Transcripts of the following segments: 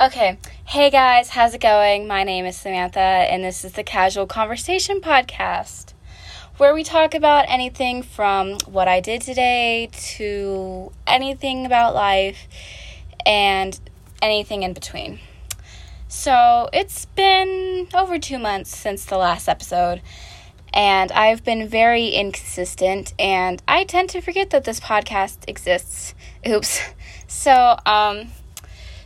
Okay. Hey guys, how's it going? My name is Samantha, and this is the Casual Conversation Podcast, where we talk about anything from what I did today to anything about life and anything in between. So, it's been over two months since the last episode, and I've been very inconsistent, and I tend to forget that this podcast exists. Oops. So, um,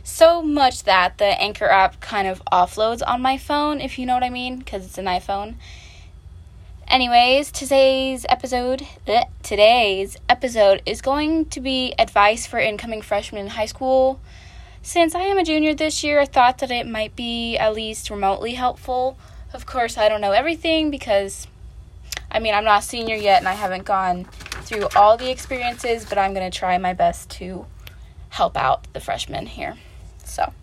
so much that the Anchor app kind of offloads on my phone, if you know what I mean, because it's an iPhone. Anyways, today's episode, bleh, today's episode is going to be advice for incoming freshmen in high school. Since I am a junior this year, I thought that it might be at least remotely helpful. Of course, I don't know everything because I mean, I'm not a senior yet and I haven't gone through all the experiences, but I'm going to try my best to help out the freshmen here. So,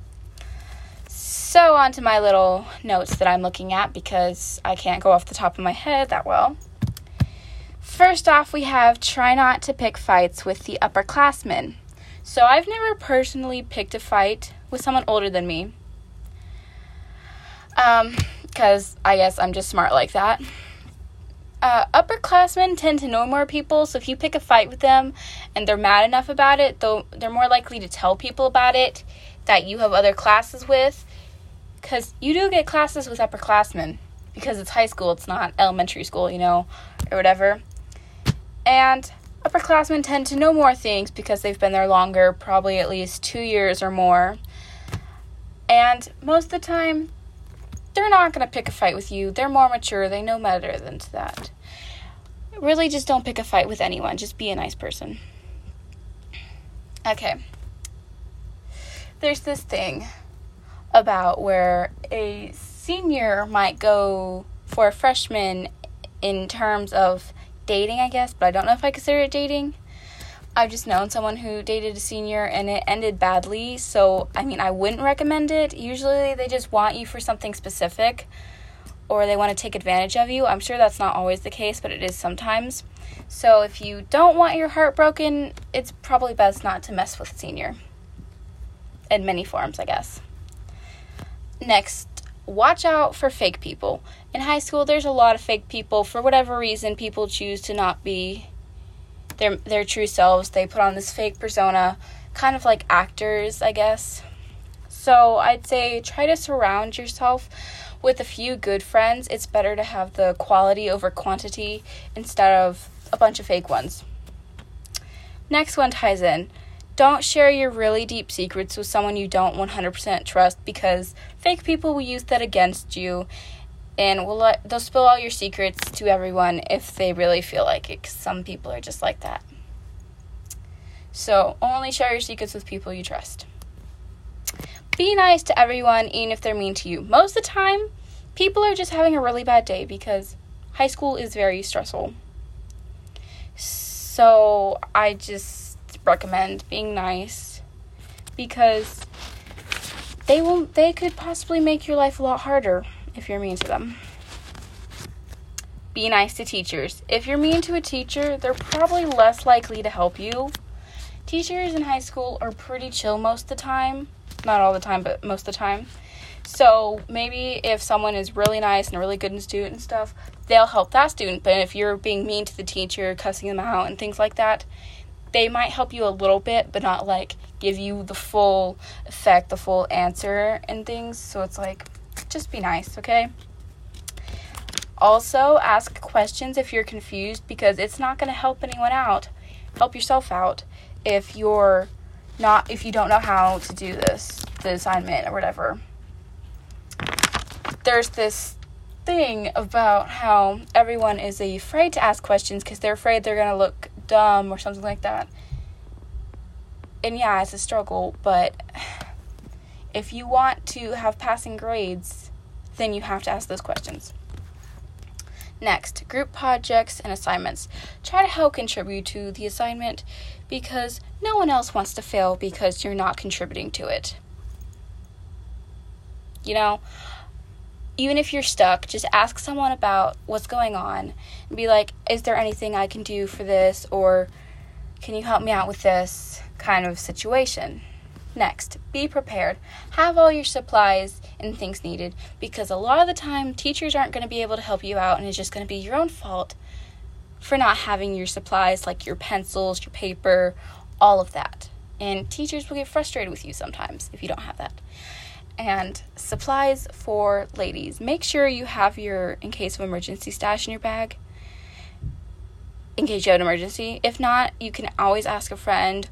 so on to my little notes that I'm looking at because I can't go off the top of my head that well. First off, we have try not to pick fights with the upperclassmen. So, I've never personally picked a fight with someone older than me. Um, because I guess I'm just smart like that. Uh, upperclassmen tend to know more people, so if you pick a fight with them and they're mad enough about it, though they're more likely to tell people about it that you have other classes with because you do get classes with upperclassmen because it's high school, it's not elementary school, you know, or whatever. And upperclassmen tend to know more things because they've been there longer, probably at least two years or more. And most of the time, they're not going to pick a fight with you. They're more mature, they know better than to that. Really, just don't pick a fight with anyone, just be a nice person. Okay there's this thing about where a senior might go for a freshman in terms of dating, I guess, but I don't know if I consider it dating. I've just known someone who dated a senior and it ended badly, so I mean, I wouldn't recommend it. Usually they just want you for something specific or they want to take advantage of you. I'm sure that's not always the case, but it is sometimes. So if you don't want your heart broken, it's probably best not to mess with senior in many forms, I guess. Next, watch out for fake people. In high school, there's a lot of fake people. For whatever reason, people choose to not be their their true selves. They put on this fake persona, kind of like actors, I guess. So, I'd say try to surround yourself with a few good friends. It's better to have the quality over quantity instead of a bunch of fake ones. Next one ties in. Don't share your really deep secrets with someone you don't 100% trust because fake people will use that against you and will let they'll spill all your secrets to everyone if they really feel like it cuz some people are just like that. So, only share your secrets with people you trust. Be nice to everyone even if they're mean to you. Most of the time, people are just having a really bad day because high school is very stressful. So, I just recommend being nice because they will they could possibly make your life a lot harder if you're mean to them. Be nice to teachers. If you're mean to a teacher, they're probably less likely to help you. Teachers in high school are pretty chill most of the time. Not all the time, but most of the time. So maybe if someone is really nice and a really good student and stuff, they'll help that student. But if you're being mean to the teacher, cussing them out, and things like that, they might help you a little bit, but not like give you the full effect, the full answer and things. So it's like, just be nice, okay? Also, ask questions if you're confused because it's not going to help anyone out. Help yourself out if you're not if you don't know how to do this, the assignment or whatever. There's this thing about how everyone is afraid to ask questions because they're afraid they're going to look dumb or something like that. And yeah, it's a struggle, but if you want to have passing grades, then you have to ask those questions. Next, group projects and assignments. Try to help contribute to the assignment because no one else wants to fail because you're not contributing to it. You know, even if you're stuck, just ask someone about what's going on and be like, is there anything I can do for this? Or can you help me out with this kind of situation? Next, be prepared. Have all your supplies and things needed because a lot of the time teachers aren't going to be able to help you out and it's just going to be your own fault for not having your supplies like your pencils, your paper, all of that. And teachers will get frustrated with you sometimes if you don't have that. And supplies for ladies. Make sure you have your in case of emergency stash in your bag in case you have an emergency. If not, you can always ask a friend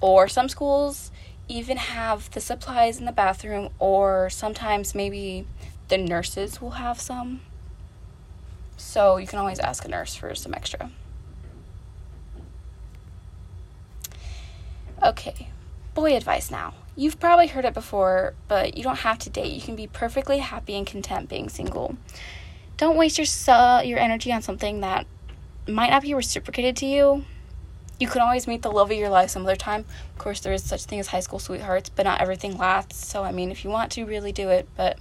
or some schools even have the supplies in the bathroom, or sometimes maybe the nurses will have some. So you can always ask a nurse for some extra. Okay, boy advice now. You've probably heard it before, but you don't have to date. You can be perfectly happy and content being single. Don't waste your uh, your energy on something that might not be reciprocated to you you can always meet the love of your life some other time. Of course, there is such thing as high school sweethearts, but not everything lasts. So, I mean, if you want to, really do it. But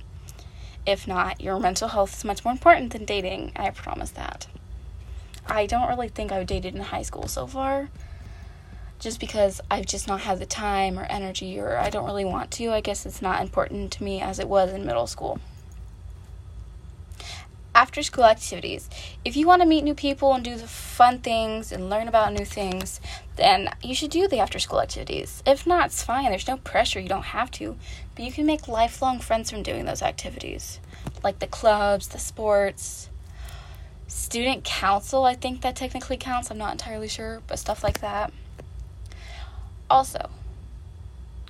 if not, your mental health is much more important than dating. I promise that. I don't really think I've dated in high school so far. Just because I've just not had the time or energy, or I don't really want to. I guess it's not important to me as it was in middle school after school activities. If you want to meet new people and do the fun things and learn about new things, then you should do the after school activities. If not, it's fine. There's no pressure. You don't have to. But you can make lifelong friends from doing those activities, like the clubs, the sports, student council. I think that technically counts. I'm not entirely sure, but stuff like that. Also,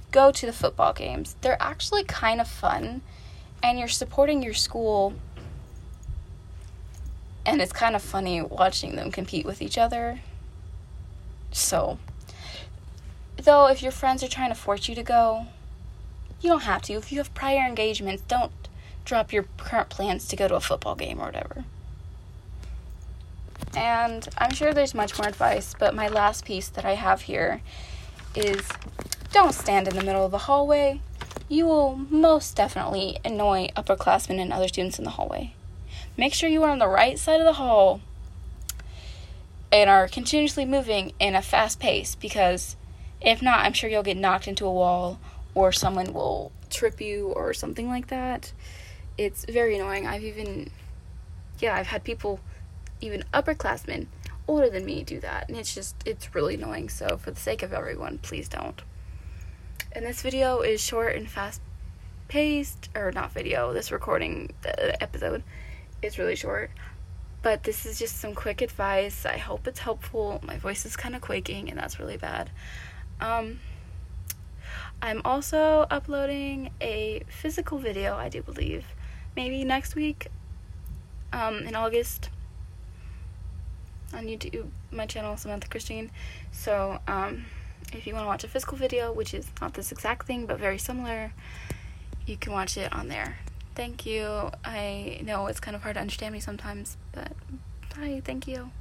go to the football games. They're actually kind of fun, and you're supporting your school and it's kind of funny watching them compete with each other. So, though, if your friends are trying to force you to go, you don't have to. If you have prior engagements, don't drop your current plans to go to a football game or whatever. And I'm sure there's much more advice, but my last piece that I have here is don't stand in the middle of the hallway. You will most definitely annoy upperclassmen and other students in the hallway. Make sure you are on the right side of the hall and are continuously moving in a fast pace because if not, I'm sure you'll get knocked into a wall or someone will trip you or something like that. It's very annoying. I've even, yeah, I've had people, even upperclassmen, older than me, do that. And it's just, it's really annoying. So, for the sake of everyone, please don't. And this video is short and fast paced, or not video, this recording episode is really short. But this is just some quick advice. I hope it's helpful. My voice is kind of quaking, and that's really bad. Um, I'm also uploading a physical video, I do believe, maybe next week um, in August on YouTube, my channel, Samantha Christine. So, um, if you want to watch a physical video, which is not this exact thing but very similar, you can watch it on there. Thank you. I know it's kind of hard to understand me sometimes, but bye. Thank you.